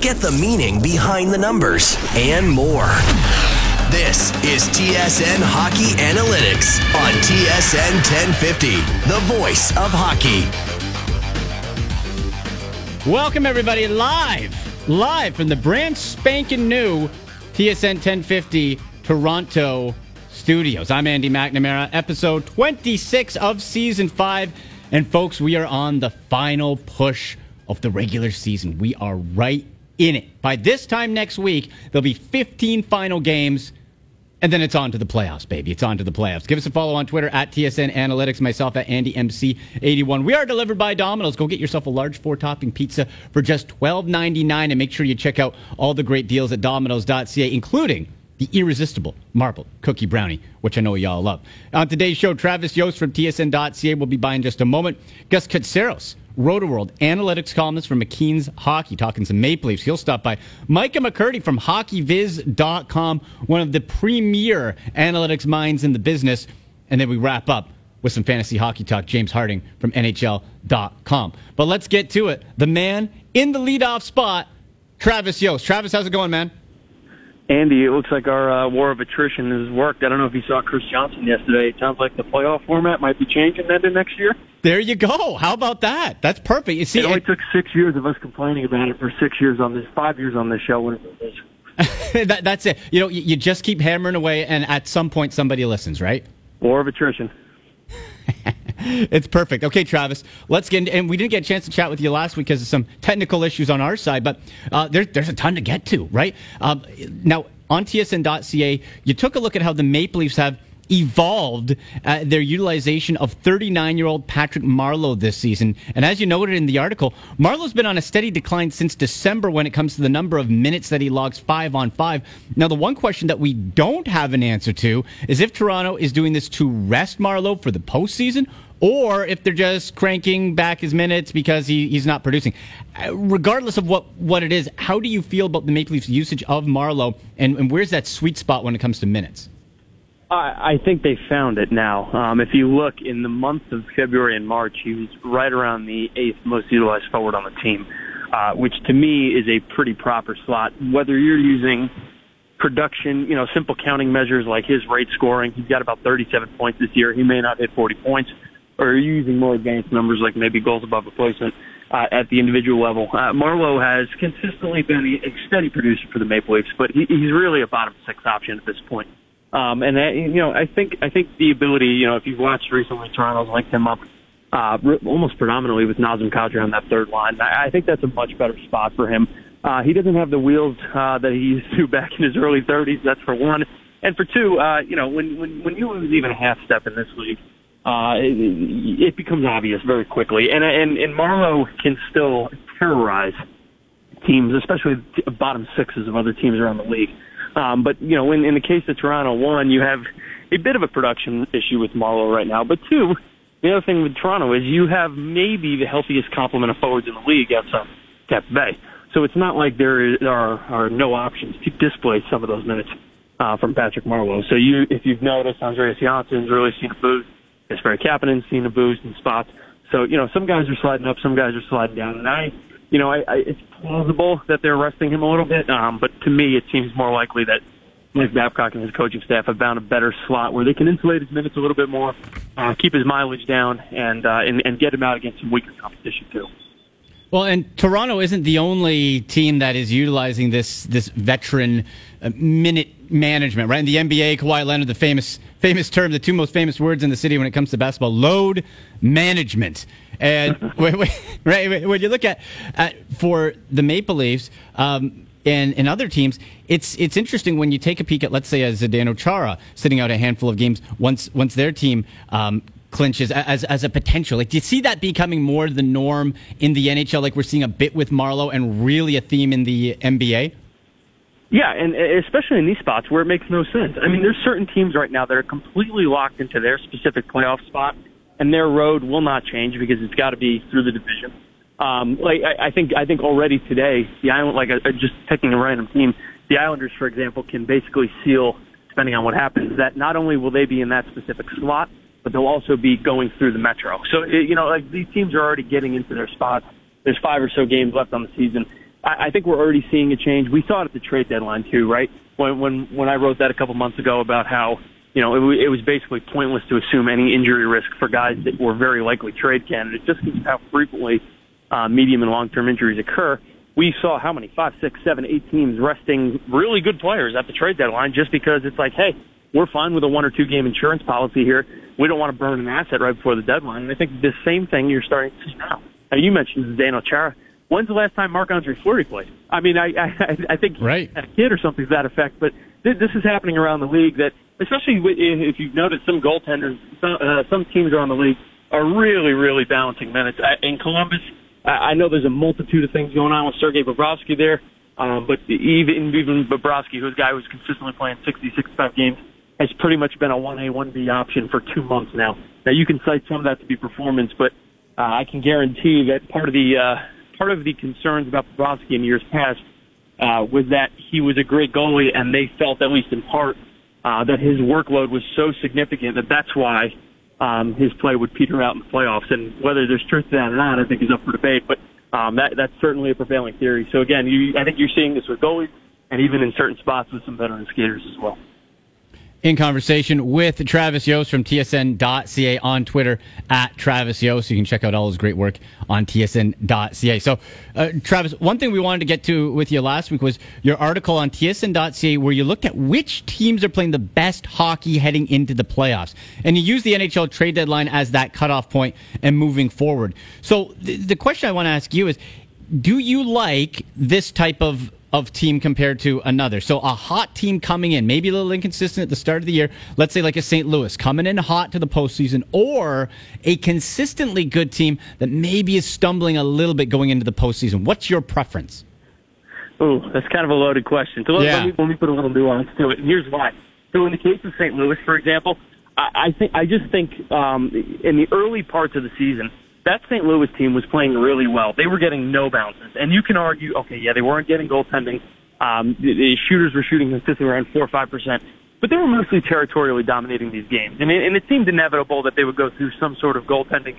get the meaning behind the numbers, and more. This is TSN Hockey Analytics on TSN 1050, the voice of hockey. Welcome, everybody, live, live from the brand spanking new TSN 1050 Toronto studios. I'm Andy McNamara, episode 26 of season five. And, folks, we are on the final push of the regular season. We are right in it. By this time next week, there'll be 15 final games. And then it's on to the playoffs, baby. It's on to the playoffs. Give us a follow on Twitter at TSN Analytics, myself at AndyMC81. We are delivered by Domino's. Go get yourself a large four topping pizza for just $12.99 and make sure you check out all the great deals at Domino's.ca, including the irresistible marble cookie brownie, which I know y'all love. On today's show, Travis Yost from TSN.ca will be by in just a moment. Gus Katsaros Rotoworld analytics columnist from McKeen's Hockey, talking some Maple Leafs. He'll stop by. Micah McCurdy from HockeyViz.com, one of the premier analytics minds in the business. And then we wrap up with some fantasy hockey talk. James Harding from NHL.com. But let's get to it. The man in the leadoff spot, Travis Yost. Travis, how's it going, man? Andy, it looks like our uh, war of attrition has worked. I don't know if you saw Chris Johnston yesterday. It sounds like the playoff format might be changing into next year. There you go. How about that? That's perfect. You see, it only it, took six years of us complaining about it for six years on this, five years on this show, whatever it is. that, that's it. You know, you, you just keep hammering away, and at some point, somebody listens, right? War of attrition. it's perfect. Okay, Travis, let's get. and we didn't get a chance to chat with you last week because of some technical issues on our side, but uh, there, there's a ton to get to, right? Um, now on TSN.ca, you took a look at how the Maple Leafs have evolved uh, their utilization of 39 year old Patrick Marleau this season. And as you noted in the article, Marleau's been on a steady decline since December when it comes to the number of minutes that he logs five on five. Now, the one question that we don't have an answer to is if Toronto is doing this to rest Marleau for the postseason or if they're just cranking back his minutes because he, he's not producing. Uh, regardless of what, what it is, how do you feel about the Maple Leafs' usage of Marleau, and, and where's that sweet spot when it comes to minutes? I, I think they found it now. Um, if you look in the months of February and March, he was right around the eighth most utilized forward on the team, uh, which to me is a pretty proper slot. Whether you're using production, you know, simple counting measures like his rate scoring, he's got about 37 points this year. He may not hit 40 points, or you're using more advanced numbers like maybe goals above replacement uh, at the individual level. Uh, Marleau has consistently been a steady producer for the Maple Leafs, but he, he's really a bottom six option at this point. Um, and that, you know, I think I think the ability, you know, if you've watched recently, Toronto's linked him up uh, almost predominantly with Nazem Kadri on that third line. I, I think that's a much better spot for him. Uh, he doesn't have the wheels uh, that he used to back in his early 30s. That's for one. And for two, uh, you know, when when when you lose even a half step in this league, uh, it, it becomes obvious very quickly. And and and Marleau can still terrorize teams, especially bottom sixes of other teams around the league. Um, but you know, in, in the case of Toronto, one, you have a bit of a production issue with Marleau right now. But two, the other thing with Toronto is you have maybe the healthiest complement of forwards in the league outside Tampa Bay. So it's not like there, is, there are, are no options to displace some of those minutes uh, from Patrick Marleau. So you, if you've noticed, Andreas Johnsson's really seen a boost. Kasperi Kapanen's seen a boost in spots. So you know, some guys are sliding up, some guys are sliding down, and I you know, I, I, it's plausible that they're resting him a little bit, um, but to me, it seems more likely that Mike Babcock and his coaching staff have found a better slot where they can insulate his minutes a little bit more, uh, keep his mileage down, and, uh, and and get him out against some weaker competition too. Well, and Toronto isn't the only team that is utilizing this this veteran minute management, right? In the NBA, Kawhi Leonard, the famous famous term, the two most famous words in the city when it comes to basketball: load management. And right when you look at, at for the Maple Leafs. Um, and, and other teams, it's it's interesting when you take a peek at, let's say, a Zdeno Chara sitting out a handful of games once once their team um, clinches as as a potential. Like, do you see that becoming more the norm in the NHL? Like we're seeing a bit with Marleau and really a theme in the NBA. Yeah, and especially in these spots where it makes no sense. I mean, there's certain teams right now that are completely locked into their specific playoff spot and their road will not change because it's got to be through the division. Um, like I, I think, I think already today, the island, like uh, just picking a random team, the Islanders, for example, can basically seal, depending on what happens, that not only will they be in that specific slot, but they'll also be going through the Metro. So you know, like these teams are already getting into their spots. There's five or so games left on the season. I, I think we're already seeing a change. We saw it at the trade deadline too, right? When when when I wrote that a couple months ago about how you know it, it was basically pointless to assume any injury risk for guys that were very likely trade candidates, just because how frequently uh, medium and long term injuries occur. We saw how many five, six, seven, eight teams resting really good players at the trade deadline just because it's like, hey, we're fine with a one or two game insurance policy here. We don't want to burn an asset right before the deadline. And I think the same thing you're starting to see now. Now you mentioned Zdeno Chara. When's the last time Marc Andre Fleury played? I mean, I I, I think right. a kid or something to that effect. But th- this is happening around the league. That especially if you've noticed, some goaltenders, some, uh, some teams around the league are really, really balancing minutes. In Columbus, I know there's a multitude of things going on with Sergei Bobrovsky there, um, but even even Bobrovsky, who's a guy who's consistently playing 60, 65 games, has pretty much been a 1A, 1B option for two months now. Now you can cite some of that to be performance, but uh, I can guarantee that part of the uh, part of the concerns about Bobrovsky in years past uh, was that he was a great goalie, and they felt, at least in part, uh, that his workload was so significant that that's why um, his play would peter out in the playoffs. And whether there's truth to that or not, I think is up for debate. But um, that that's certainly a prevailing theory. So again, you, I think you're seeing this with goalies, and even in certain spots with some veteran skaters as well in conversation with Travis Yost from TSN.ca on Twitter at Travis Yost. You can check out all his great work on TSN.ca. So, uh, Travis, one thing we wanted to get to with you last week was your article on TSN.ca where you looked at which teams are playing the best hockey heading into the playoffs. And you used the NHL trade deadline as that cutoff point and moving forward. So, th- the question I want to ask you is do you like this type of of team compared to another. So a hot team coming in, maybe a little inconsistent at the start of the year. Let's say like a St. Louis coming in hot to the postseason, or a consistently good team that maybe is stumbling a little bit going into the postseason. What's your preference? Oh, that's kind of a loaded question. So let, yeah. let, me, let me put a little nuance to it. Here's why. So in the case of St. Louis, for example, I, I think I just think um, in the early parts of the season that St. Louis team was playing really well. They were getting no bounces, and you can argue, okay, yeah, they weren't getting goaltending. Um, the, the shooters were shooting consistently around four or five percent, but they were mostly territorially dominating these games, and it, and it seemed inevitable that they would go through some sort of goaltending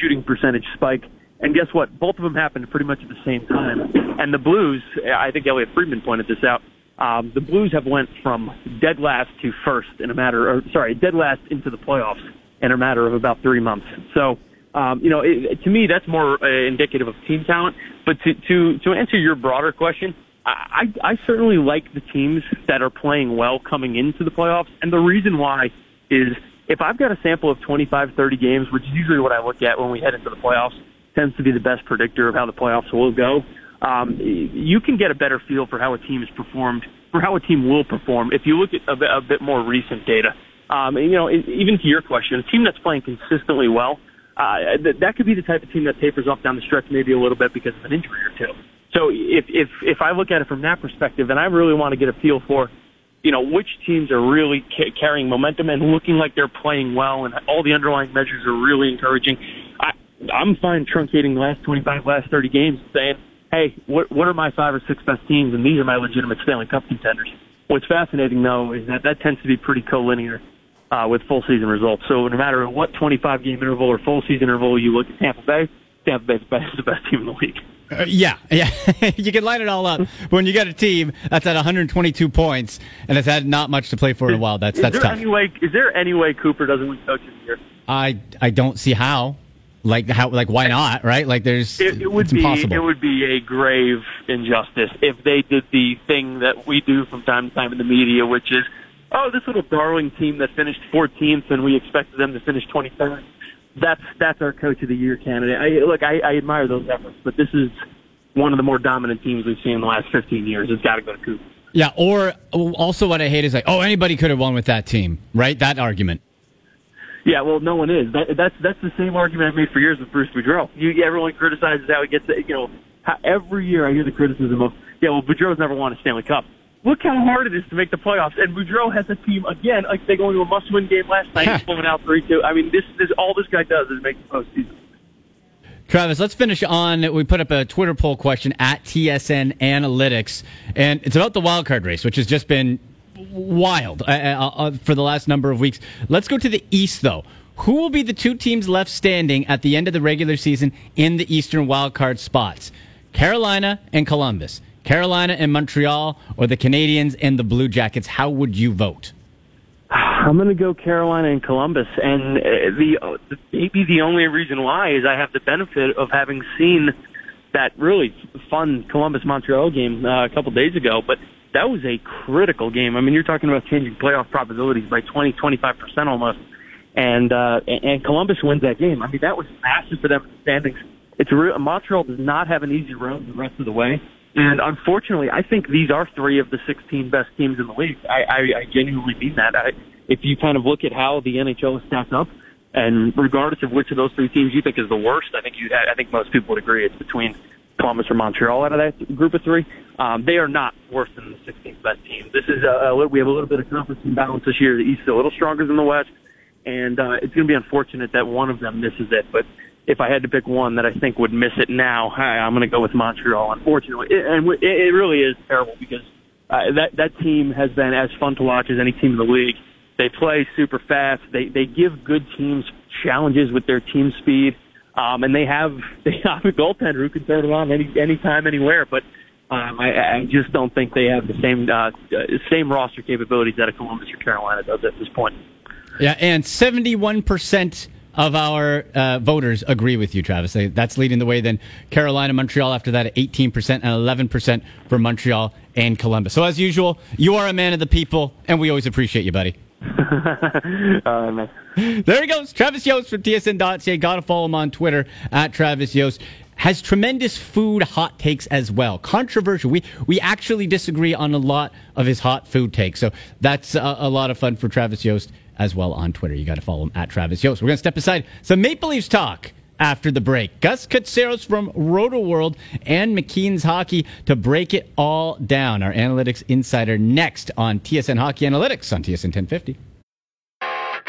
shooting percentage spike. And guess what? Both of them happened pretty much at the same time. And the Blues, I think Elliotte Friedman pointed this out. Um, the Blues have went from dead last to first in a matter, or sorry, dead last into the playoffs in a matter of about three months. So um, you know, it, to me, that's more uh, indicative of team talent. But to, to, to answer your broader question, I, I certainly like the teams that are playing well coming into the playoffs. And the reason why is if I've got a sample of 25, 30 games, which is usually what I look at when we head into the playoffs, tends to be the best predictor of how the playoffs will go. Um, you can get a better feel for how a team has performed, for how a team will perform if you look at a bit, a bit more recent data. Um, and, you know, even to your question, a team that's playing consistently well uh, that, that could be the type of team that tapers off down the stretch maybe a little bit because of an injury or two. So if if if I look at it from that perspective, and I really want to get a feel for, you know, which teams are really ca- carrying momentum and looking like they're playing well, and all the underlying measures are really encouraging. I I'm fine truncating the last 25, last 30 games, saying, hey, what what are my five or six best teams, and these are my legitimate Stanley Cup contenders. What's fascinating though is that that tends to be pretty collinear uh, with full season results. So no matter what 25 game interval or full season interval you look at Tampa Bay, Tampa Bay is the best team in the league. Uh, yeah, yeah. you can line it all up. But when you got a team that's at 122 points and has had not much to play for in a while, that's is that's there tough. Any way, is there any way Cooper doesn't win Coach of the Year? I I don't see how. Like how? Like why not? Right? Like there's it, it would be impossible. it would be a grave injustice if they did the thing that we do from time to time in the media, which is oh, this little darling team that finished 14th and we expected them to finish 23rd. That's that's our coach of the year candidate. I, look, I, I admire those efforts, but this is one of the more dominant teams we've seen in the last 15 years. It's got to go to Coop. Yeah, or also what I hate is like, oh, anybody could have won with that team, right? That argument. Yeah, well, no one is. That, that's that's the same argument I've made for years with Bruce Boudreau. You everyone criticizes how he gets, you know, how, every year I hear the criticism of, yeah, well, Boudreau's never won a Stanley Cup look how hard it is to make the playoffs. And Boudreau has a team again, like they go into a must-win game last night, blowing out three-two. I mean, this is all this guy does is make the postseason. Travis, let's finish on. We put up a Twitter poll question at TSN Analytics, and it's about the wild card race, which has just been wild uh, uh, uh, for the last number of weeks. Let's go to the East, though. Who will be the two teams left standing at the end of the regular season in the Eastern wild card spots? Carolina and Columbus, Carolina and Montreal, or the Canadiens and the Blue Jackets. How would you vote? I'm going to go Carolina and Columbus, and uh, the maybe the only reason why is I have the benefit of having seen that really fun Columbus Montreal game uh, a couple days ago, but that was a critical game. I mean, you're talking about changing playoff probabilities by 20, 25 percent almost, and uh, and Columbus wins that game. I mean, that was massive for them in the standings. It's real. Montreal does not have an easy road the rest of the way, and unfortunately, I think these are three of the 16 best teams in the league. I, I, I genuinely mean that. I, if you kind of look at how the NHL is stacked up, and regardless of which of those three teams you think is the worst, I think you, I think most people would agree it's between Columbus or Montreal out of that group of three. Um, they are not worse than the 16th best team. This is a, a we have a little bit of conference imbalance this year. The East is a little stronger than the West, and uh, it's going to be unfortunate that one of them misses it. But if I had to pick one that I think would miss it now, I'm going to go with Montreal. Unfortunately, it, and it, it really is terrible because uh, that that team has been as fun to watch as any team in the league. They play super fast. They they give good teams challenges with their team speed, um, and they have they have a goaltender who can turn it on any anytime, anywhere. But um, I, I just don't think they have the same uh, same roster capabilities that a Columbus or Carolina does at this point. Yeah, and seventy one percent of our uh, voters agree with you, Travis. That's leading the way. Then Carolina, Montreal after that at 18% and 11% for Montreal and Columbus. So, as usual, you are a man of the people, and we always appreciate you, buddy. uh, there he goes. Travis Yost from TSN.ca. Got to follow him on Twitter at Travis Yost. Has tremendous food hot takes as well. Controversial. We we actually disagree on a lot of his hot food takes. So that's a, a lot of fun for Travis Yost as well on Twitter. You got to follow him at Travis Yost. We're going to step aside some Maple Leafs talk after the break. Gus Katsaros from Roto World and McKeen's Hockey to break it all down. Our analytics insider next on TSN Hockey Analytics on TSN 1050.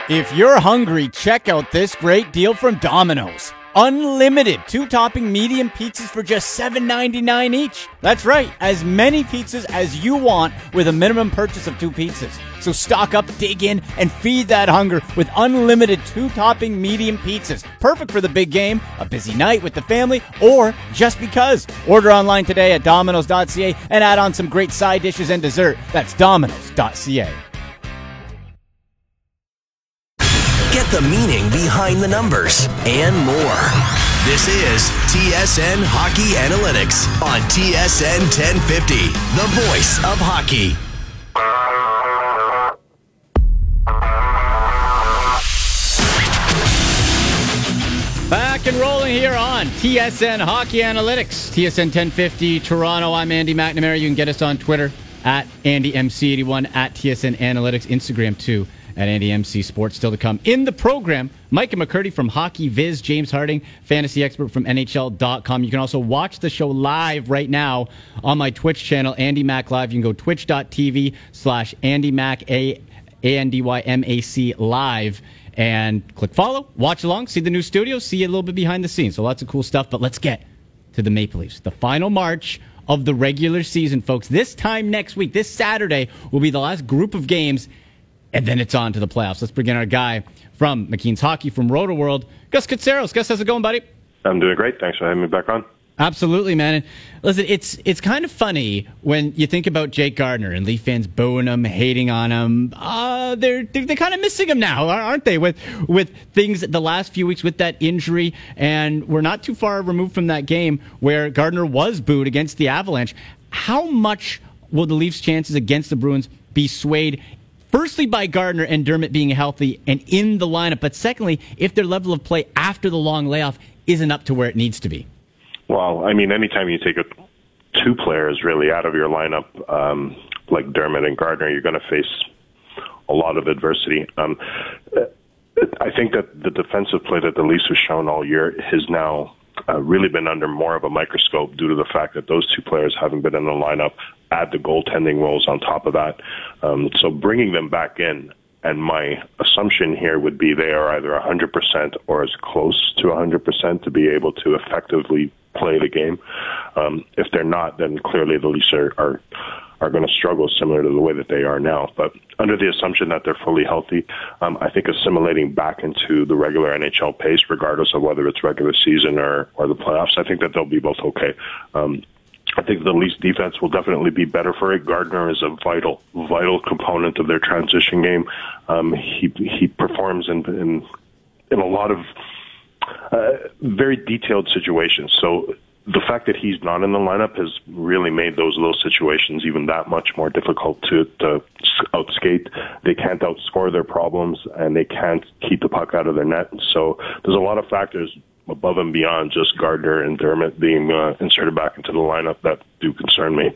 If you're hungry, check out this great deal from Domino's. Unlimited two topping medium pizzas for just $7.99 each. That's right, as many pizzas as you want with a minimum purchase of two pizzas. So stock up, dig in, and feed that hunger with unlimited two topping medium pizzas. Perfect for the big game, a busy night with the family, or just because. Order online today at Domino's.ca and add on some great side dishes and dessert. That's Domino's.ca. Get the meaning behind the numbers and more. This is TSN Hockey Analytics on TSN 1050, the voice of hockey. Back and rolling here on TSN Hockey Analytics, TSN 1050 Toronto. I'm Andy McNamara. You can get us on Twitter at AndyMC81 at TSN Analytics, Instagram too at Andy MC Sports. Still to come in the program, Micah McCurdy from Hockey Viz, James Harding, fantasy expert from NHL.com. You can also watch the show live right now on my Twitch channel, Andy Mac Live. You can go twitch.tv slash Andy Mac, A N D Y M A C Live and click follow, watch along, see the new studio, see a little bit behind the scenes. So lots of cool stuff. But let's get to the Maple Leafs. The final march of the regular season, folks. This time next week, this Saturday, will be the last group of games and then it's on to the playoffs. Let's bring in our guy from McKeen's Hockey from Roto World, Gus Katsaros. Gus, how's it going, buddy? I'm doing great. Thanks for having me back on. Absolutely, man. And listen, it's it's kind of funny when you think about Jake Gardiner and Leaf fans booing him, hating on him. Uh, they're they're, they're kind of missing him now, aren't they? With with things the last few weeks with that injury, and we're not too far removed from that game where Gardiner was booed against the Avalanche. How much will the Leafs' chances against the Bruins be swayed firstly by Gardiner and Dermott being healthy and in the lineup, but secondly, if their level of play after the long layoff isn't up to where it needs to be? Well, I mean, anytime you take a, two players really out of your lineup, um, like Dermott and Gardiner, you're going to face a lot of adversity. Um, I think that the defensive play that the Leafs have shown all year has now uh, really been under more of a microscope due to the fact that those two players haven't been in the lineup. Add the goaltending roles on top of that. Um, so bringing them back in, and my assumption here would be they are either 100% or as close to 100% to be able to effectively play the game. Um, if they're not, then clearly the Leafs are, are are going to struggle similar to the way that they are now. But under the assumption that they're fully healthy, um, I think assimilating back into the regular NHL pace, regardless of whether it's regular season or, or the playoffs, I think that they'll be both okay. Um, I think the Leafs defense will definitely be better for it. Gardiner is a vital, vital component of their transition game. Um, he he performs in in, in a lot of uh, very detailed situations. So the fact that he's not in the lineup has really made those little situations even that much more difficult to, to outskate. They can't outscore their problems and they can't keep the puck out of their net. So there's a lot of factors above and beyond just Gardiner and Dermott being uh, inserted back into the lineup that do concern me.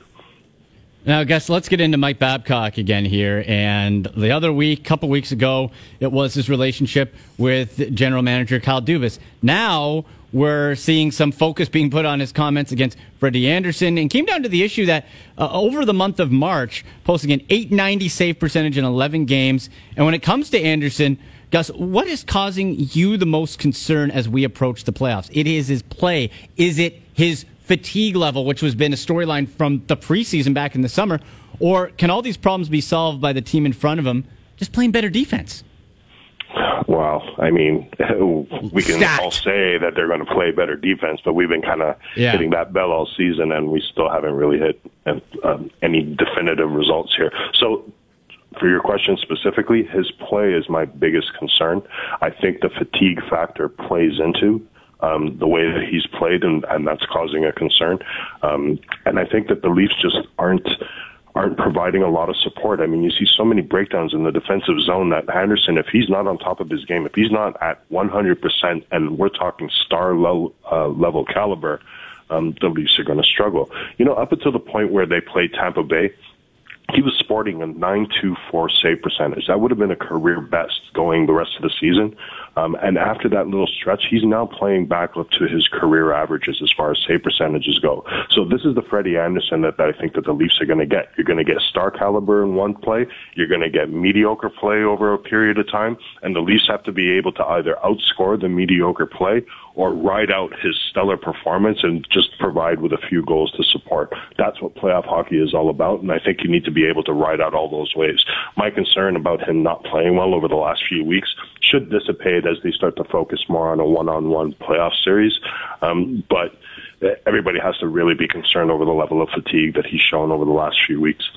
Now, guys, let's get into Mike Babcock again here. And the other week, couple weeks ago, it was his relationship with general manager Kyle Dubas. Now we're seeing some focus being put on his comments against Freddie Andersen, and came down to the issue that uh, over the month of March, posting an 890 save percentage in 11 games. And when it comes to Andersen, Gus, what is causing you the most concern as we approach the playoffs? It is his play. Is it his fatigue level, which has been a storyline from the preseason back in the summer? Or can all these problems be solved by the team in front of him just playing better defense? Well, I mean, we can Stacked. all say that they're going to play better defense, but we've been kind of yeah. hitting that bell all season, and we still haven't really hit uh, any definitive results here. So for your question specifically, his play is my biggest concern. I think the fatigue factor plays into um, the way that he's played, and, and that's causing a concern. Um, and I think that the Leafs just aren't aren't providing a lot of support. I mean, you see so many breakdowns in the defensive zone that Andersen, if he's not on top of his game, if he's not at 100%, and we're talking star level, uh, level caliber, um, the Leafs are going to struggle. You know, up until the point where they played Tampa Bay, he was sporting a 924 save percentage. That would have been a career best going the rest of the season. Um, and after that little stretch, he's now playing back up to his career averages as far as save percentages go. So this is the Freddie Andersen that, that I think that the Leafs are going to get. You're going to get star caliber in one play. You're going to get mediocre play over a period of time. And the Leafs have to be able to either outscore the mediocre play or ride out his stellar performance and just provide with a few goals to support. That's what playoff hockey is all about. And I think you need to be able to ride out all those waves. My concern about him not playing well over the last few weeks should dissipate as they start to focus more on a one-on-one playoff series. Um, but everybody has to really be concerned over the level of fatigue that he's shown over the last few weeks.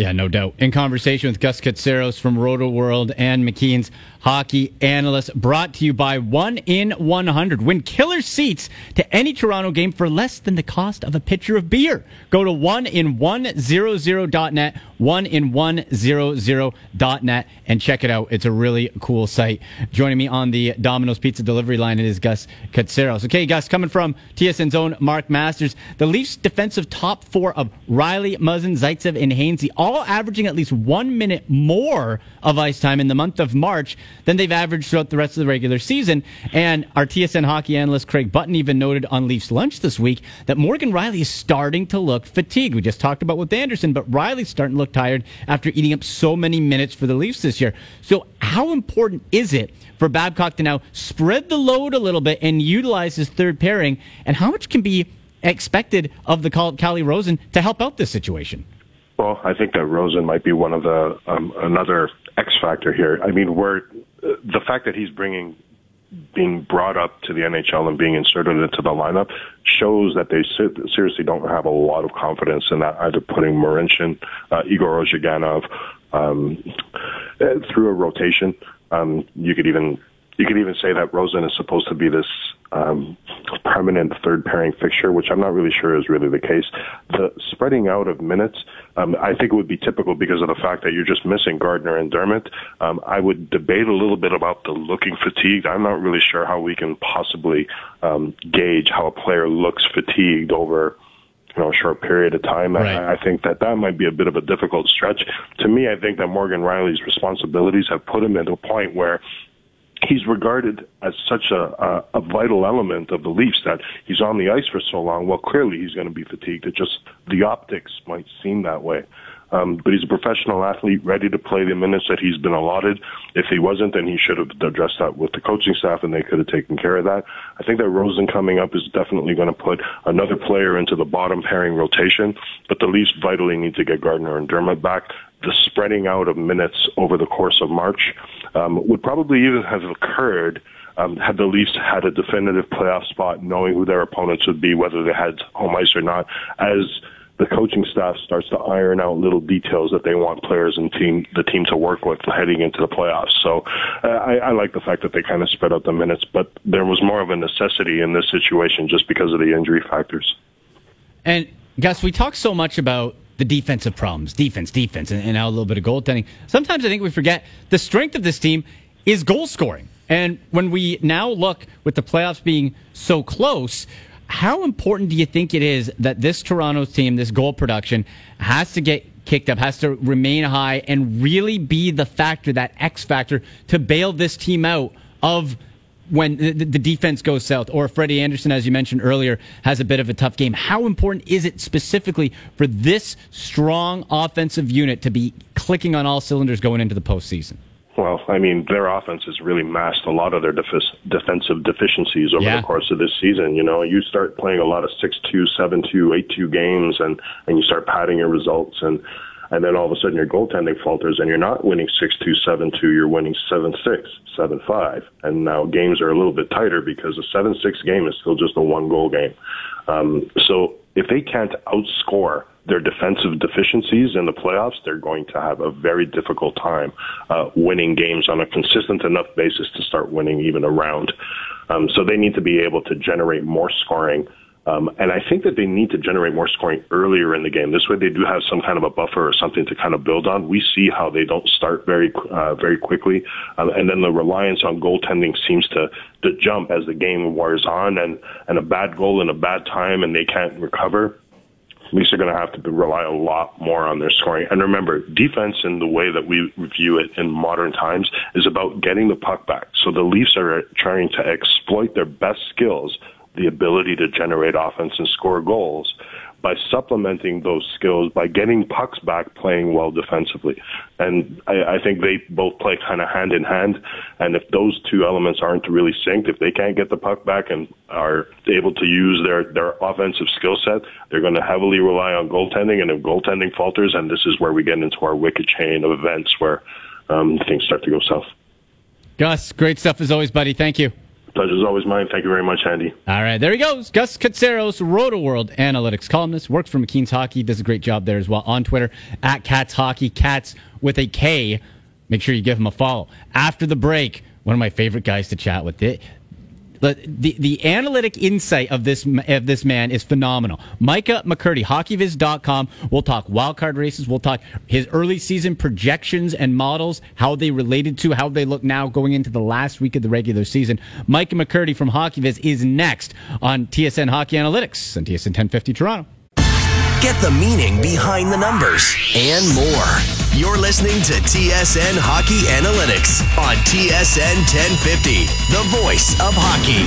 Yeah, no doubt. In conversation with Gus Katsaros from Rotoworld and McKeen's hockey analyst, brought to you by 1 in 100. Win killer seats to any Toronto game for less than the cost of a pitcher of beer. Go to 1in100.net, 1in100.net, and check it out. It's a really cool site. Joining me on the Domino's Pizza delivery line it is Gus Katsaros. Okay, Gus, coming from TSN's own Mark Masters, the Leafs defensive top four of Rielly, Muzzin, Zaitsev, and Hainsey, all averaging at least one minute more of ice time in the month of March than they've averaged throughout the rest of the regular season. And our TSN hockey analyst Craig Button even noted on Leafs Lunch this week that Morgan Rielly is starting to look fatigued. We just talked about with Andersen, but Rielly's starting to look tired after eating up so many minutes for the Leafs this year. So, how important is it for Babcock to now spread the load a little bit and utilize his third pairing? And how much can be expected of the Calle Rosen to help out this situation? Well, I think that Rosen might be one of the um, another X factor here. I mean, we're the fact that he's bringing being brought up to the NHL and being inserted into the lineup shows that they seriously don't have a lot of confidence in that either putting Marincin, uh, Igor Ozhiganov um, through a rotation. Um, you could even you could even say that Rosen is supposed to be this um, permanent third pairing fixture, which I'm not really sure is really the case. The spreading out of minutes, um, I think it would be typical because of the fact that you're just missing Gardiner and Dermott. Um, I would debate a little bit about the looking fatigued. I'm not really sure how we can possibly um, gauge how a player looks fatigued over you know, a short period of time. Right. I, I think that that might be a bit of a difficult stretch. To me, I think that Morgan Rielly's responsibilities have put him into a point where he's regarded as such a, a, a vital element of the Leafs that he's on the ice for so long. Well, clearly he's going to be fatigued. It just the optics might seem that way. Um, but he's a professional athlete, ready to play the minutes that he's been allotted. If he wasn't, then he should have addressed that with the coaching staff, and they could have taken care of that. I think that Rosen coming up is definitely going to put another player into the bottom pairing rotation. But the Leafs vitally need to get Gardiner and Dermott back. The spreading out of minutes over the course of March um, would probably even have occurred um, had the Leafs had a definitive playoff spot, knowing who their opponents would be, whether they had home ice or not, as the coaching staff starts to iron out little details that they want players and team the team to work with heading into the playoffs. So uh, I, I like the fact that they kind of spread out the minutes, but there was more of a necessity in this situation just because of the injury factors. And Gus, we talk so much about the defensive problems, defense, defense, and, and now a little bit of goaltending. Sometimes I think we forget the strength of this team is goal scoring. And when we now look with the playoffs being so close, how important do you think it is that this Toronto team, this goal production, has to get kicked up, has to remain high, and really be the factor, that X factor, to bail this team out of when the, the, defense goes south, or Freddie Andersen, as you mentioned earlier, has a bit of a tough game. How important is it specifically for this strong offensive unit to be clicking on all cylinders going into the postseason? Well, I mean, their offense has really masked a lot of their def- defensive deficiencies over yeah. the course of this season. You know, you start playing a lot of six-two, seven-two, eight-two games, and and you start padding your results, and and then all of a sudden your goaltending falters, and you're not winning six-two, seven-two. You're winning seven-six, seven-five, and now games are a little bit tighter because a seven-six game is still just a one-goal game. Um, so if they can't outscore their defensive deficiencies in the playoffs, they're going to have a very difficult time uh, winning games on a consistent enough basis to start winning even a round. Um, so they need to be able to generate more scoring. Um, and I think that they need to generate more scoring earlier in the game. This way, they do have some kind of a buffer or something to kind of build on. We see how they don't start very, uh, very quickly, um, and then the reliance on goaltending seems to to jump as the game wears on. And and a bad goal in a bad time, and they can't recover Leafs are going to have to rely a lot more on their scoring. And remember, defense in the way that we view it in modern times is about getting the puck back. So the Leafs are trying to exploit their best skills, the ability to generate offense and score goals, by supplementing those skills by getting pucks back playing well defensively. And I, I think they both play kind of hand in hand. And if those two elements aren't really synced, if they can't get the puck back and are able to use their, their offensive skill set, they're going to heavily rely on goaltending. And if goaltending falters, and this is where we get into our wicked chain of events where um, things start to go south. Gus, great stuff as always, buddy. Thank you. Pleasure's always mine. Thank you very much, Andy. All right, there he goes. Gus Katsaros, Roto World analytics columnist, works for McKeen's Hockey, does a great job there as well on Twitter at Cats Hockey, Cats with a K. Make sure you give him a follow. After the break, one of my favorite guys to chat with. The, the, the analytic insight of this of this man is phenomenal. Micah McCurdy, hockeyviz.com. We'll talk wildcard races. We'll talk his early season projections and models, how they related to how they look now going into the last week of the regular season. Micah McCurdy from HockeyViz is next on TSN Hockey Analytics and TSN 1050 Toronto. Get the meaning behind the numbers and more. You're listening to TSN Hockey Analytics on TSN 1050, the voice of hockey.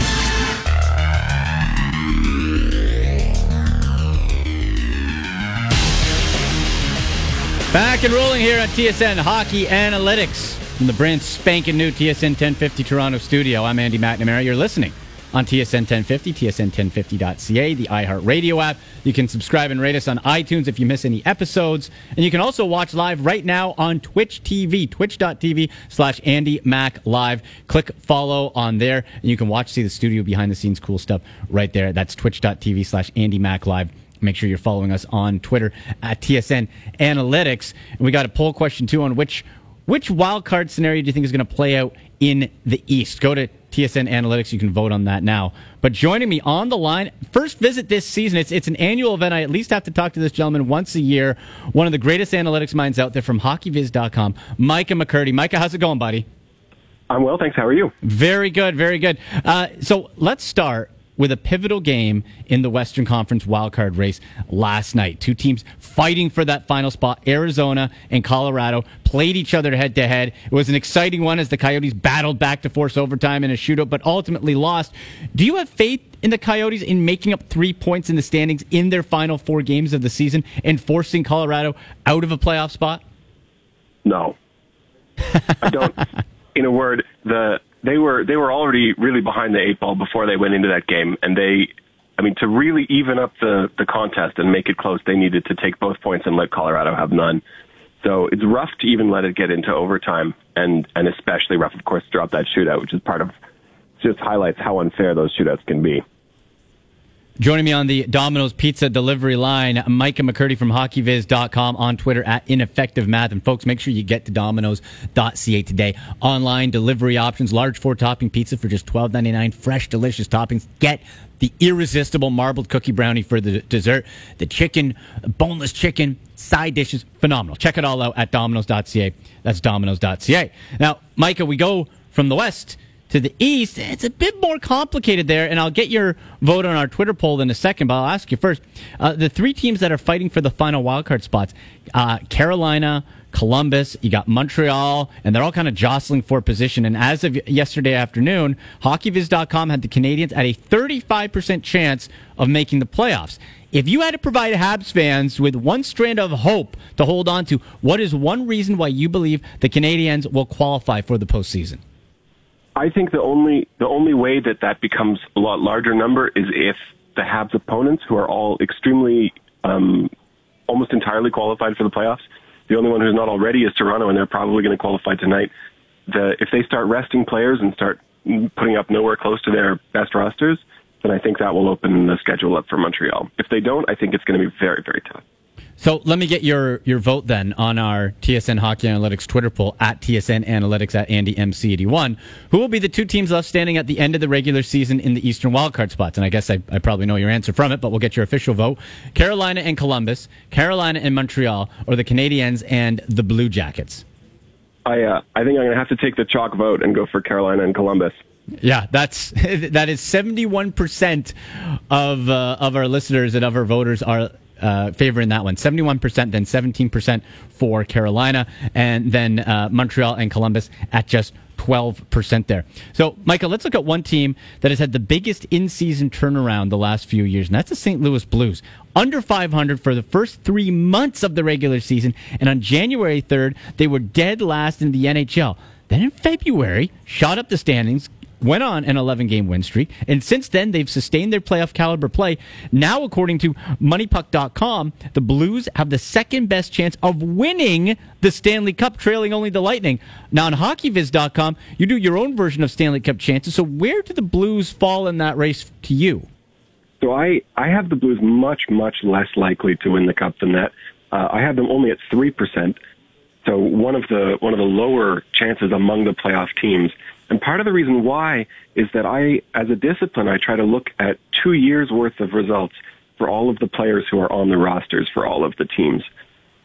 Back and rolling here on TSN Hockey Analytics from the brand spanking new TSN 1050 Toronto studio. I'm Andy McNamara. You're listening on TSN 1050, TSN1050.ca, the iHeartRadio app. You can subscribe and rate us on iTunes if you miss any episodes. And you can also watch live right now on Twitch TV, twitch.tv slash Andy Mac Live. Click follow on there, and you can watch, see the studio behind the scenes cool stuff right there. That's twitch.tv slash Andy Mac Live. Make sure you're following us on Twitter at TSN Analytics. And we got a poll question too on which which wild card scenario do you think is going to play out in the East? Go to TSN Analytics. You can vote on that now. But joining me on the line, first visit this season. It's it's an annual event. I at least have to talk to this gentleman once a year. One of the greatest analytics minds out there from HockeyViz.com, Micah McCurdy. Micah, how's it going, buddy? I'm well, thanks. How are you? Very good, very good. Uh, so let's start with a pivotal game in the Western Conference wildcard race last night. Two teams fighting for that final spot. Arizona and Colorado played each other head to head. It was an exciting one as the Coyotes battled back to force overtime in a shootout, but ultimately lost. Do you have faith in the Coyotes in making up three points in the standings in their final four games of the season and forcing Colorado out of a playoff spot? No, I don't. in a word, the they were they were already really behind the eight ball before they went into that game, and they, I mean, to really even up the the contest and make it close, they needed to take both points and let Colorado have none. So it's rough to even let it get into overtime, and and especially rough, of course, to drop that shootout, which is part of just highlights how unfair those shootouts can be. Joining me on the Domino's Pizza delivery line, Micah McCurdy from HockeyViz.com on Twitter at Ineffective Math. And folks, make sure you get to Domino's.ca today. Online delivery options, large four topping pizza for just twelve ninety nine. Fresh, delicious toppings. Get the irresistible marbled cookie brownie for the dessert. The chicken, boneless chicken, side dishes, phenomenal. Check it all out at Domino's.ca. That's Domino's.ca. Now, Micah, we go from the west to the east, it's a bit more complicated there, and I'll get your vote on our Twitter poll in a second, but I'll ask you first. Uh, the three teams that are fighting for the final wildcard spots uh, Carolina, Columbus, you got Montreal, and they're all kind of jostling for position. And as of yesterday afternoon, HockeyViz.com had the Canadiens at a 35% chance of making the playoffs. If you had to provide Habs fans with one strand of hope to hold on to, what is one reason why you believe the Canadiens will qualify for the postseason? I think the only the only way that that becomes a lot larger number is if the Habs opponents, who are all extremely um, almost entirely qualified for the playoffs, the only one who's not already is Toronto, and they're probably going to qualify tonight. The if they start resting players and start putting up nowhere close to their best rosters, then I think that will open the schedule up for Montreal. If they don't, I think it's going to be very very tough. So let me get your, your vote then on our TSN Hockey Analytics Twitter poll at TSN Analytics at Andy MC81. Who will be the two teams left standing at the end of the regular season in the Eastern wildcard spots? And I guess I, I probably know your answer from it, but we'll get your official vote. Carolina and Columbus, Carolina and Montreal, or the Canadiens and the Blue Jackets? I uh, I think I'm going to have to take the chalk vote and go for Carolina and Columbus. Yeah, that's that is seventy one percent of uh, of our listeners and of our voters are uh, favoring that one. 71%, then 17% for Carolina, and then uh, Montreal and Columbus at just 12% there. So, Michael, let's look at one team that has had the biggest in season turnaround the last few years, and that's the St. Louis Blues. Under 500 for the first three months of the regular season, and on January 3rd, they were dead last in the NHL. Then in February, shot up the standings, went on an 11 game win streak, and since then they've sustained their playoff caliber play. Now, according to MoneyPuck.com, the Blues have the second best chance of winning the Stanley Cup, trailing only the Lightning. Now, on HockeyViz.com, you do your own version of Stanley Cup chances. So, where do the Blues fall in that race to you? So, I, I have the Blues much, much less likely to win the Cup than that. Uh, I have them only at 3%. So one of the one of the lower chances among the playoff teams. And part of the reason why is that I, as a discipline, I try to look at two years worth of results for all of the players who are on the rosters for all of the teams.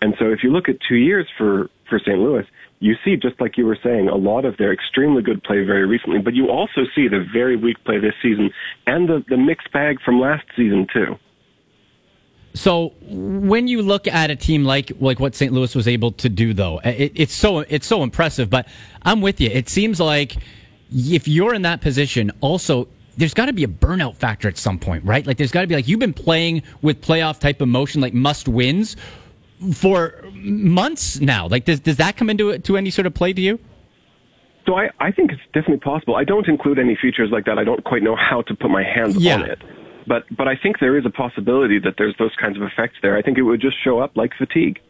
And so if you look at two years for, for St. Louis, you see, just like you were saying, a lot of their extremely good play very recently, but you also see the very weak play this season and the, the mixed bag from last season too. So when you look at a team like like what St. Louis was able to do, though, it, it's so it's so impressive. But I'm with you. It seems like if you're in that position, also there's got to be a burnout factor at some point, right? Like there's got to be like you've been playing with playoff type emotion, like must wins for months now. Like does does that come into to any sort of play to you? So I, I think it's definitely possible. I don't include any features like that. I don't quite know how to put my hands Yeah. on it. But but I think there is a possibility that there's those kinds of effects there. I think it would just show up like fatigue.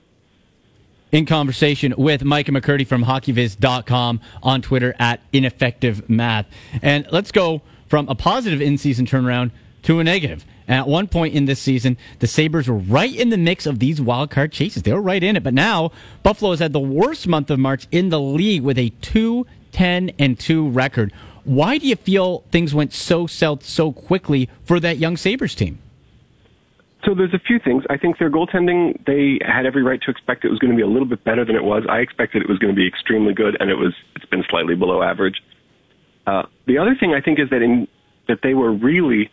in conversation with Micah McCurdy from hockeyviz.com on Twitter at ineffective math. And let's go from a positive in season turnaround to a negative. At one point in this season, the Sabres were right in the mix of these wild card chases. They were right in it. But now, Buffalo has had the worst month of March in the league with a 2 10 and 2 record. Why do you feel things went so south so quickly for that young Sabres team? So there's a few things. I think their goaltending, they had every right to expect it was going to be a little bit better than it was. I expected it was going to be extremely good, and it was. It's been slightly below average. Uh, the other thing I think is that in that they were really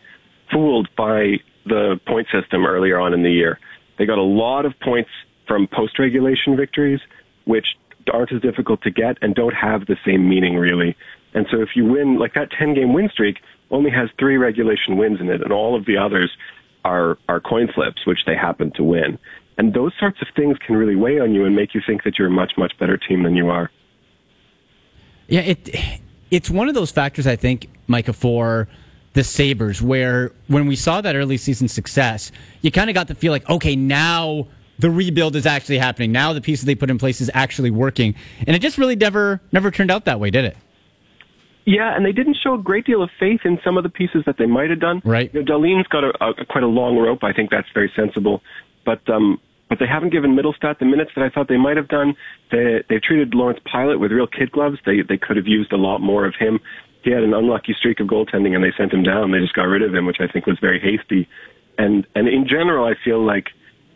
fooled by the point system earlier on in the year. They got a lot of points from post-regulation victories, which aren't as difficult to get and don't have the same meaning really. And so if you win like that 10 game win streak, only has three regulation wins in it, and all of the others are are coin flips, which they happen to win. And those sorts of things can really weigh on you and make you think that you're a much much better team than you are. Yeah, it it's one of those factors I think, Micah, for the Sabres, where when we saw that early season success, you kind of got the feel like, okay, now the rebuild is actually happening. Now the pieces they put in place is actually working, and it just really never never turned out that way, did it? Yeah, and they didn't show a great deal of faith in some of the pieces that they might have done. Right. You know, Dahlin's got a, a, quite a long rope. I think that's very sensible. But um, but they haven't given Mittelstadt the minutes that I thought they might have done. They they've treated Lawrence Pilut with real kid gloves. They they could have used a lot more of him. He had an unlucky streak of goaltending, and they sent him down. They just got rid of him, which I think was very hasty. And and in general, I feel like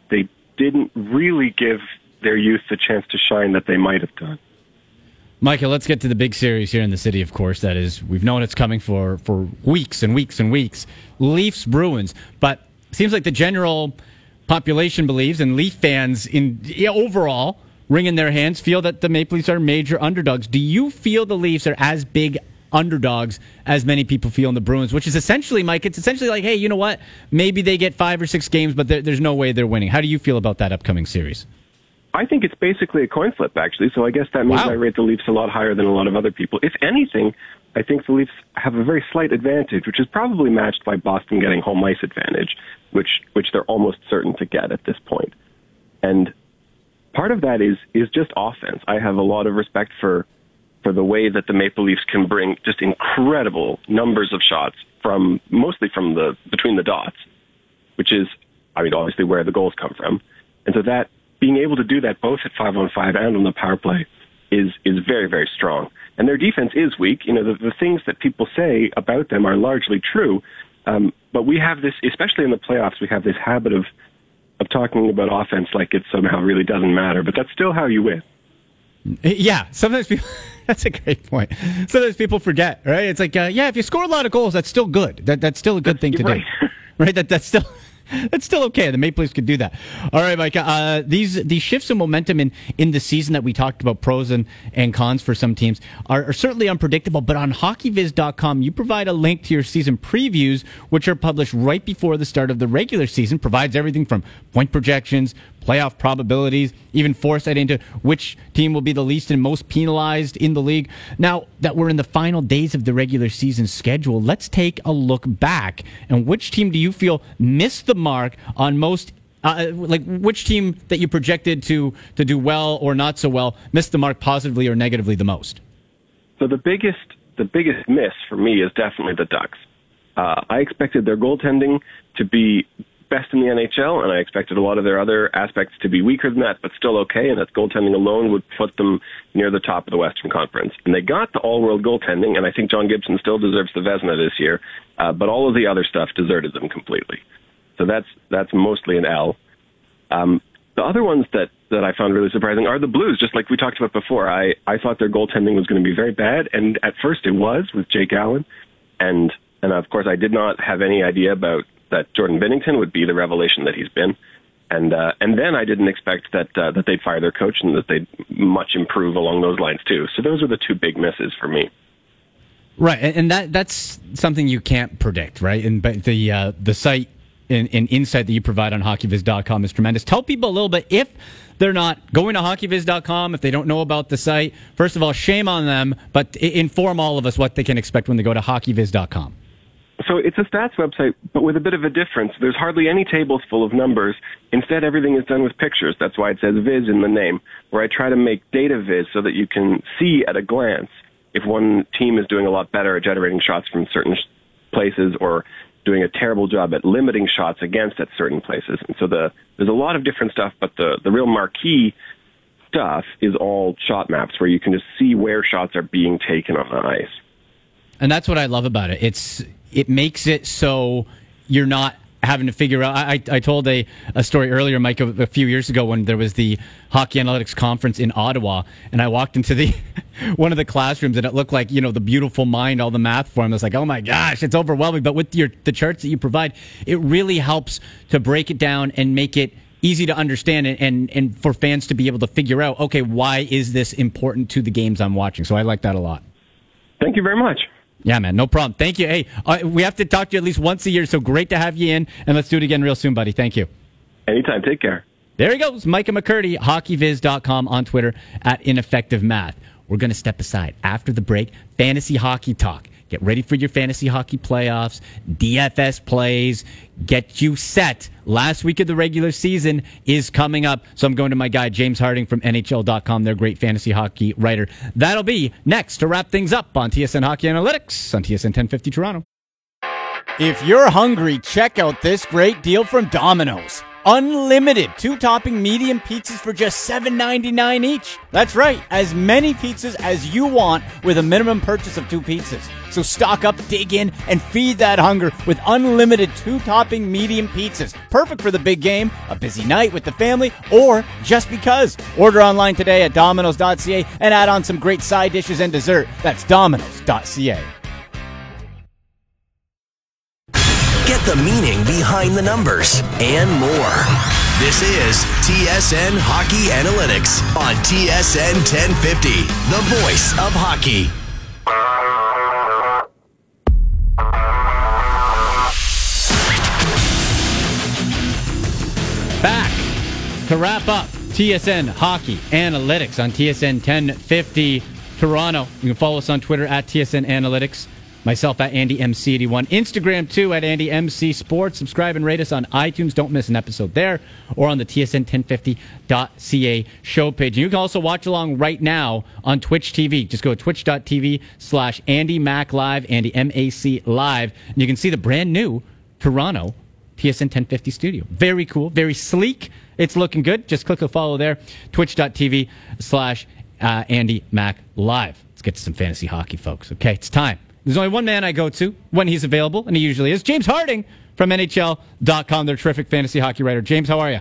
they didn't really give their youth the chance to shine that they might have done. Michael, let's get to the big series here in the city, of course. That is, we've known it's coming for, for weeks and weeks and weeks. Leafs, Bruins. But seems like the general population believes, and Leaf fans in yeah, overall, wringing their hands, feel that the Maple Leafs are major underdogs. Do you feel the Leafs are as big underdogs as many people feel in the Bruins, which is essentially, Mike, it's essentially like, hey, you know what? Maybe they get five or six games, but there's no way they're winning. How do you feel about that upcoming series? I think it's basically a coin flip, actually. So I guess that means wow. I rate the Leafs a lot higher than a lot of other people. If anything, I think the Leafs have a very slight advantage, which is probably matched by Boston getting home ice advantage, which which they're almost certain to get at this point. And part of that is is just offense. I have a lot of respect for for the way that the Maple Leafs can bring just incredible numbers of shots from mostly from the between the dots, which is I mean obviously where the goals come from. And so that being able to do that both at five on five and on the power play is is very very strong. And their defense is weak. You know the, the things that people say about them are largely true. Um, but we have this, especially in the playoffs, we have this habit of of talking about offense like it somehow really doesn't matter. But that's still how you win. Yeah, sometimes people. that's a great point. Sometimes people forget, right? It's like, uh, yeah, if you score a lot of goals, that's still good. That that's still a good thing to right. do, right? That that's still That's still okay. The Maple Leafs could do that. All right, Mike. Uh, these these shifts in momentum in, in the season that we talked about, pros and, and cons for some teams, are, are certainly unpredictable. But on HockeyViz.com, you provide a link to your season previews, which are published right before the start of the regular season. Provides everything from point projections, playoff probabilities, even foresight into which team will be the least and most penalized in the league. Now that we're in the final days of the regular season schedule, let's take a look back. And which team do you feel missed the mark on most uh, like which team that you projected to to do well or not so well missed the mark positively or negatively the most? So the biggest the biggest miss for me is definitely the Ducks. Uh, I expected their goaltending to be best in the NHL, and I expected a lot of their other aspects to be weaker than that, but still okay. And that goaltending alone would put them near the top of the Western Conference. And they got the all-world goaltending, and I think John Gibson still deserves the Vezina this year. Uh, but all of the other stuff deserted them completely. So that's that's mostly an L. Um, the other ones that that I found really surprising are the Blues. Just like we talked about before, I I thought their goaltending was going to be very bad, and at first it was with Jake Allen, and and of course I did not have any idea about that Jordan Binnington would be the revelation that he's been. And uh, and then I didn't expect that uh, that they'd fire their coach and that they'd much improve along those lines too. So those are the two big misses for me. Right, and that that's something you can't predict, right? And but the uh, the site and, and insight that you provide on hockeyviz.com is tremendous. Tell people a little bit if they're not going to hockeyviz.com, if they don't know about the site. First of all, shame on them, but inform all of us what they can expect when they go to hockeyviz.com. So it's a stats website, but with a bit of a difference. There's hardly any tables full of numbers. Instead, everything is done with pictures. That's why it says viz in the name, where I try to make data viz so that you can see at a glance if one team is doing a lot better at generating shots from certain places or doing a terrible job at limiting shots against at certain places. And so the, there's a lot of different stuff, but the, the real marquee stuff is all shot maps where you can just see where shots are being taken on the ice. And that's what I love about it. It's it makes it so you're not having to figure out. I, I told a, a story earlier, Mike, a, a, few years ago when there was the hockey analytics conference in Ottawa, and I walked into the one of the classrooms, and it looked like you know the beautiful mind, all the math form. I was like, oh my gosh, it's overwhelming. But with your the charts that you provide, it really helps to break it down and make it easy to understand and, and, and for fans to be able to figure out, okay, why is this important to the games I'm watching? So I like that a lot. Thank you very much. Yeah, man, no problem. Thank you. Hey, uh, we have to talk to you at least once a year, so great to have you in, and let's do it again real soon, buddy. Thank you. Anytime. Take care. There he goes, Micah McCurdy, hockeyviz.com on Twitter at ineffective math. We're going to step aside after the break. Fantasy hockey talk. Get ready for your fantasy hockey playoffs, DFS plays, get you set. Last week of the regular season is coming up. So I'm going to my guy, James Harding from NHL.com, their great fantasy hockey writer. That'll be next to wrap things up on TSN Hockey Analytics on TSN 1050 Toronto. If you're hungry, check out this great deal from Domino's. Unlimited two topping medium pizzas for just $7.99 each. That's right, as many pizzas as you want with a minimum purchase of two pizzas. So stock up, dig in, and feed that hunger with unlimited two topping medium pizzas. Perfect for the big game, a busy night with the family, or just because. Order online today at Domino's.ca and add on some great side dishes and dessert. That's Domino's.ca. the meaning behind the numbers and more. This is TSN Hockey Analytics on TSN 1050, the voice of hockey. Back to wrap up TSN Hockey Analytics on TSN 1050 Toronto. You can follow us on Twitter at TSN Analytics. Myself at Andy MC81. Instagram too at Andy MC Sports. Subscribe and rate us on iTunes. Don't miss an episode there or on the TSN1050.ca show page. And you can also watch along right now on Twitch TV. Just go to twitch.tv slash Andy Mac Live. And you can see the brand new Toronto TSN 1050 studio. Very cool, very sleek. It's looking good. Just click the follow there. Twitch.tv slash uh, Andy. Let's get to some fantasy hockey, folks. Okay, it's time. There's only one man I go to when he's available, and he usually is James Harding from NHL.com, their terrific fantasy hockey writer. James, how are you?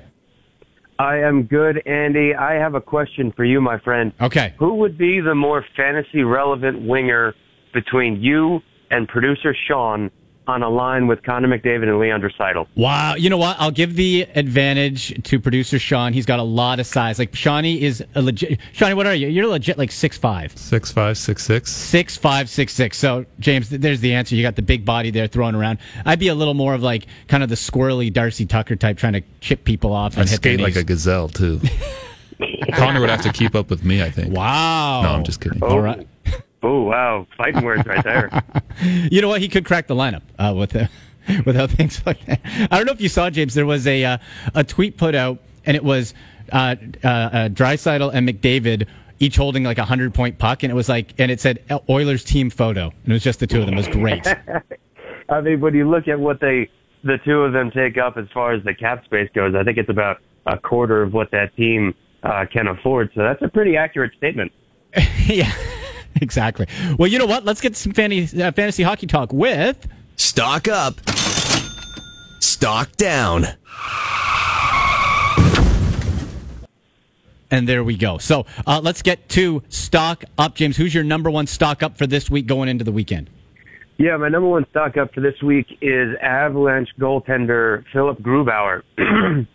I am good, Andy. I have a question for you, my friend. Okay. Who would be the more fantasy relevant winger between you and producer Sean on a line with Connor McDavid and Leon Draisaitl? Wow. You know what? I'll give the advantage to producer Sean. He's got a lot of size. Like Shawnee is a legit. Shawnee, what are you? You're legit like six five. Six five, six six. Six five, six six. So James, there's the answer. You got the big body there thrown around. I'd be a little more of like kind of the squirrely Darcy Tucker type, trying to chip people off I and hit skate like a gazelle too. Connor would have to keep up with me, I think. Wow. No, I'm just kidding. All right. Oh, wow. Fighting words right there. You know what? He could crack the lineup uh, with uh, without things like that. I don't know if you saw James. There was a uh, a tweet put out, and it was uh, uh, uh, Draisaitl and McDavid each holding like a hundred point puck, and it was like, and it said Oilers team photo, and it was just the two of them. It was great. I mean, when you look at what they, the two of them take up as far as the cap space goes, I think it's about a quarter of what that team uh, can afford. So that's a pretty accurate statement. yeah, exactly. Well, you know what? Let's get some fantasy, uh, fantasy hockey talk with. Stock up, stock down. And there we go. So uh, let's get to stock up, James. Who's your number one stock up for this week going into the weekend? Yeah, my number one stock up for this week is Avalanche goaltender Philipp Grubauer.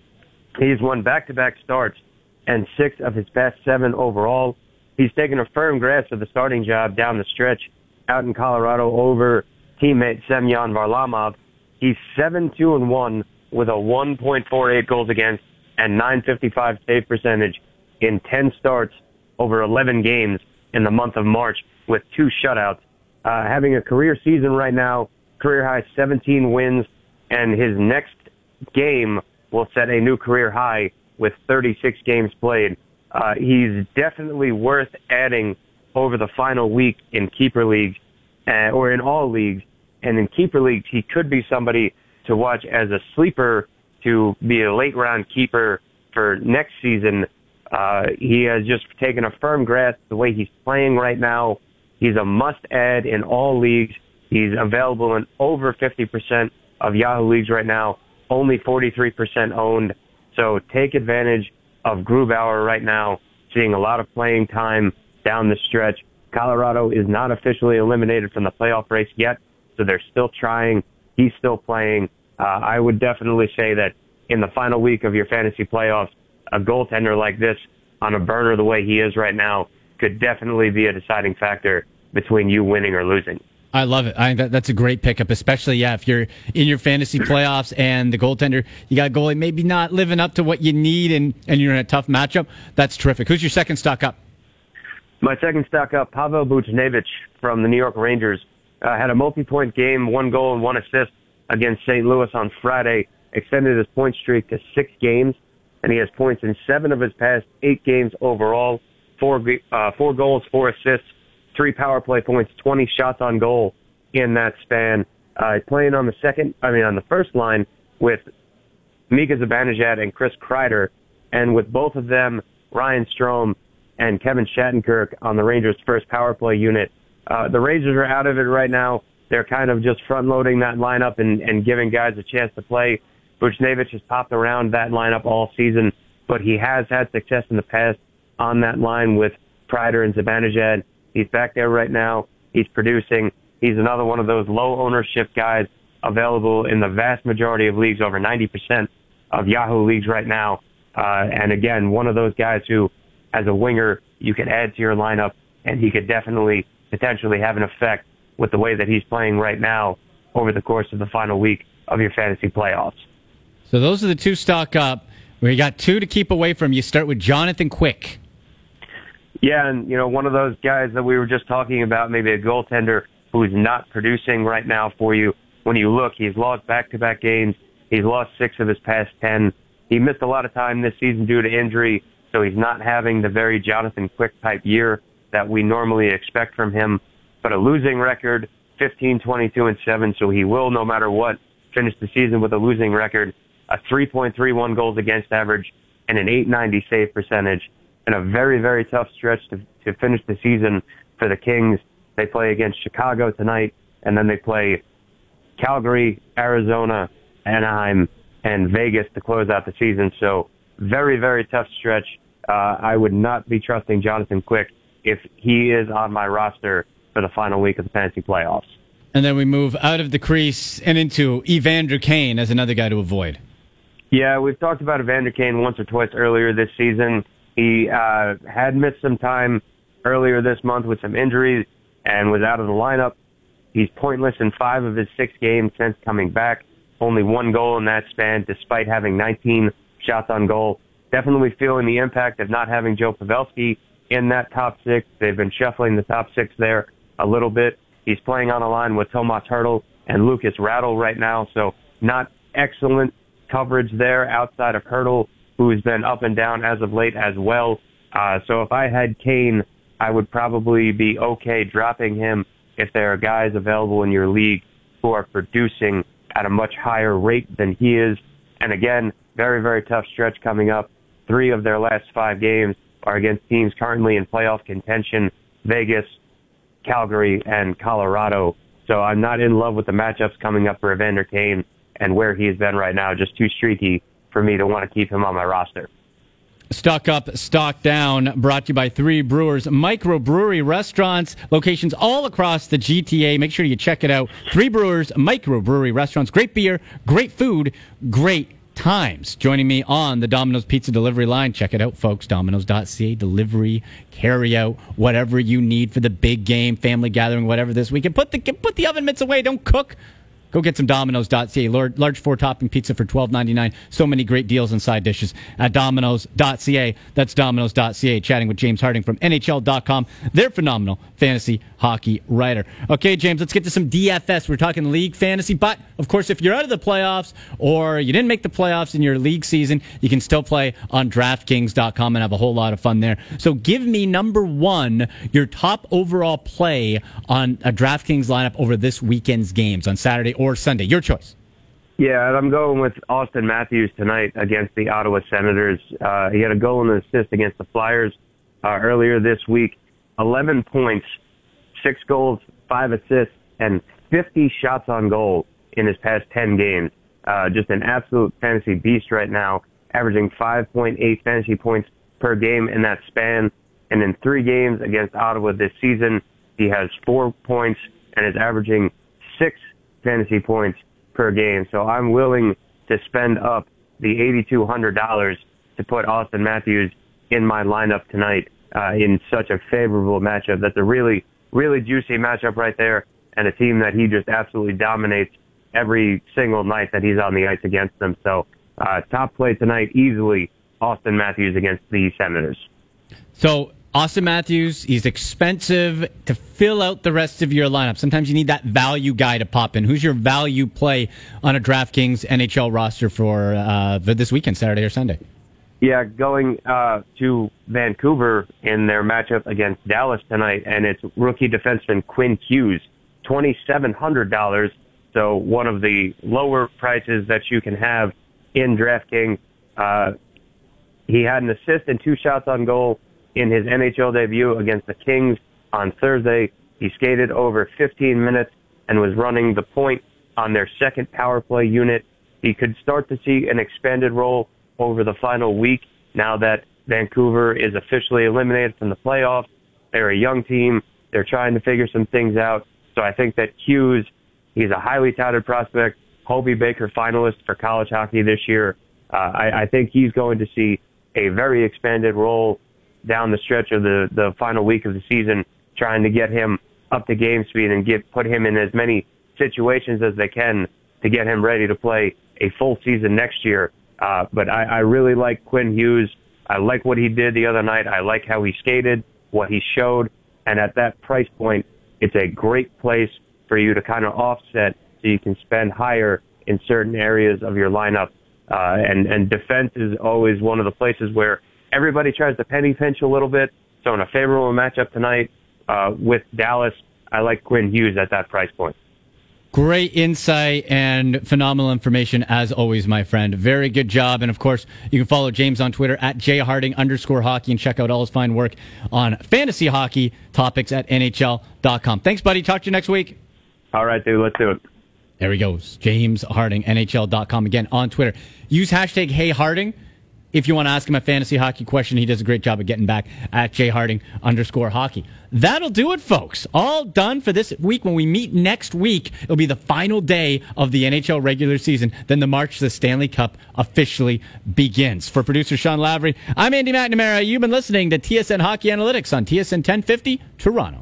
He's won back-to-back starts and six of his past seven overall. He's taken a firm grasp of the starting job down the stretch out in Colorado over teammate Semyon Varlamov. He's 7-2 and 1 with a 1.48 goals against and 955 save percentage in 10 starts over 11 games in the month of March with two shutouts. Uh, having a career season right now, career high 17 wins, and his next game will set a new career high with 36 games played. Uh, he's definitely worth adding over the final week in keeper leagues uh, or in all leagues. And in keeper leagues, he could be somebody to watch as a sleeper to be a late round keeper for next season. Uh, he has just taken a firm grasp the way he's playing right now. He's a must add in all leagues. He's available in over 50% of Yahoo leagues right now, only 43% owned. So take advantage of Grubauer right now, seeing a lot of playing time down the stretch. Colorado is not officially eliminated from the playoff race yet, so they're still trying. He's still playing. Uh, I would definitely say that in the final week of your fantasy playoffs, a goaltender like this on a burner the way he is right now could definitely be a deciding factor between you winning or losing. I love it. I that, that's a great pickup, especially yeah if you're in your fantasy playoffs and the goaltender you got a goalie maybe not living up to what you need and and you're in a tough matchup. That's terrific. Who's your second stock up? My second stock up, Pavel Buchnevich from the New York Rangers, uh, had a multi-point game, one goal and one assist against St. Louis on Friday, extended his point streak to six games, and he has points in seven of his past eight games overall, four uh, four goals, four assists, three power play points, 20 shots on goal in that span. Uh, playing on the second, I mean, on the first line with Mika Zibanejad and Chris Kreider, and with both of them, Ryan Strome and Kevin Shattenkirk on the Rangers' first power play unit. Uh, the Rangers are out of it right now. They're kind of just front loading that lineup and, and giving guys a chance to play. Buchnevich has popped around that lineup all season, but he has had success in the past on that line with Kreider and Zibanejad He's back there right now. He's producing. He's another one of those low ownership guys available in the vast majority of leagues, over 90% of Yahoo leagues right now. Uh, and again, one of those guys who, as a winger, you can add to your lineup, and he could definitely potentially have an effect with the way that he's playing right now over the course of the final week of your fantasy playoffs. So those are the two stock up. We got two to keep away from. You start with Jonathan Quick. Yeah, and you know, one of those guys that we were just talking about, maybe a goaltender who's not producing right now for you. When you look, he's lost back-to-back games. He's lost six of his past ten. He missed a lot of time this season due to injury, so he's not having the very Jonathan Quick type year that we normally expect from him. But a losing record, 15, 22, and 7, so he will, no matter what, finish the season with a losing record, a 3.31 goals against average, and an 890 save percentage in a very, very tough stretch to, to finish the season for the Kings. They play against Chicago tonight, and then they play Calgary, Arizona, Anaheim, and Vegas to close out the season. So very, very tough stretch. Uh, I would not be trusting Jonathan Quick if he is on my roster for the final week of the fantasy playoffs. And then we move out of the crease and into Evander Kane as another guy to avoid. Yeah, we've talked about Evander Kane once or twice earlier this season. He uh, had missed some time earlier this month with some injuries and was out of the lineup. He's pointless in five of his six games since coming back. Only one goal in that span, despite having 19 shots on goal. Definitely feeling the impact of not having Joe Pavelski in that top six. They've been shuffling the top six there a little bit. He's playing on a line with Tomas Hertl and Lukas Radil right now, so not excellent coverage there outside of Hertl who's been up and down as of late as well. Uh, so if I had Kane, I would probably be okay dropping him if there are guys available in your league who are producing at a much higher rate than he is. And again, very, very tough stretch coming up. Three of their last five games are against teams currently in playoff contention, Vegas, Calgary, and Colorado. So I'm not in love with the matchups coming up for Evander Kane and where he has been right now. Just too streaky for me to want to keep him on my roster. Stock up, stock down, brought to you by Three Brewers Microbrewery Restaurants, locations all across the GTA. Make sure you check it out. Three Brewers Microbrewery Restaurants. Great beer, great food, great times. Joining me on the Domino's Pizza delivery line. Check it out, folks. Domino's.ca, delivery, carry out, whatever you need for the big game, family gathering, whatever this weekend. Put the, put the oven mitts away. Don't cook Go get some Domino's.ca. Large, large four topping pizza for twelve ninety nine. So many great deals and side dishes at Domino's.ca. That's Domino's.ca. Chatting with James Harding from NHL.com. They're phenomenal fantasy hockey writer. Okay, James, let's get to some DFS. We're talking league fantasy, but of course, if you're out of the playoffs or you didn't make the playoffs in your league season, you can still play on DraftKings.com and have a whole lot of fun there. So give me number one, your top overall play on a DraftKings lineup over this weekend's games on Saturday or Sunday. Your choice. Yeah, I'm going with Auston Matthews tonight against the Ottawa Senators. Uh, he had a goal and an assist against the Flyers uh, earlier this week. 11 points, six goals, five assists, and 50 shots on goal in his past 10 games. Uh, just an absolute fantasy beast right now, averaging 5.8 fantasy points per game in that span. And in three games against Ottawa this season, he has four points and is averaging six fantasy points per game. So I'm willing to spend up the $8,200 to put Auston Matthews in my lineup tonight uh, in such a favorable matchup. That's a really, really juicy matchup right there. and a team that he just absolutely dominates every single night that he's on the ice against them. So, uh, top play tonight easily Auston Matthews against the Senators. So Auston Matthews, he's expensive to fill out the rest of your lineup. Sometimes you need that value guy to pop in. Who's your value play on a DraftKings NHL roster for, uh, for this weekend, Saturday or Sunday? Yeah, going uh, to Vancouver in their matchup against Dallas tonight, and it's rookie defenseman Quinn Hughes, twenty seven hundred dollars. So one of the lower prices that you can have in DraftKings. Uh, he had an assist and two shots on goal in his NHL debut against the Kings on Thursday. He skated over 15 minutes and was running the point on their second power play unit. He could start to see an expanded role over the final week now that Vancouver is officially eliminated from the playoffs. They're a young team. They're trying to figure some things out. So I think that Hughes, he's a highly touted prospect, Hobey Baker finalist for college hockey this year. Uh, I, I think he's going to see a very expanded role down the stretch of the, the final week of the season, trying to get him up to game speed and get put him in as many situations as they can to get him ready to play a full season next year. Uh, but I, I really like Quinn Hughes. I like what he did the other night. I like how he skated, what he showed, and at that price point, it's a great place for you to kind of offset so you can spend higher in certain areas of your lineup. Uh, and and defense is always one of the places where everybody tries to penny pinch a little bit. So in a favorable matchup tonight uh, with Dallas, I like Quinn Hughes at that price point. Great insight and phenomenal information as always, my friend. Very good job. And of course, you can follow James on Twitter at jharding underscore hockey and check out all his fine work on fantasy hockey topics at NHL.com. Thanks, buddy. Talk to you next week. All right, dude. Let's do it. There he goes. James Harding, NHL.com. Again, on Twitter. Use hashtag Hey Harding if you want to ask him a fantasy hockey question, he does a great job of getting back at Jay Harding underscore hockey. That'll do it, folks. All done for this week. When we meet next week, it'll be the final day of the NHL regular season. Then the March to the Stanley Cup officially begins. For producer Sean Lavery, I'm Andy McNamara. You've been listening to TSN Hockey Analytics on TSN 1050 Toronto.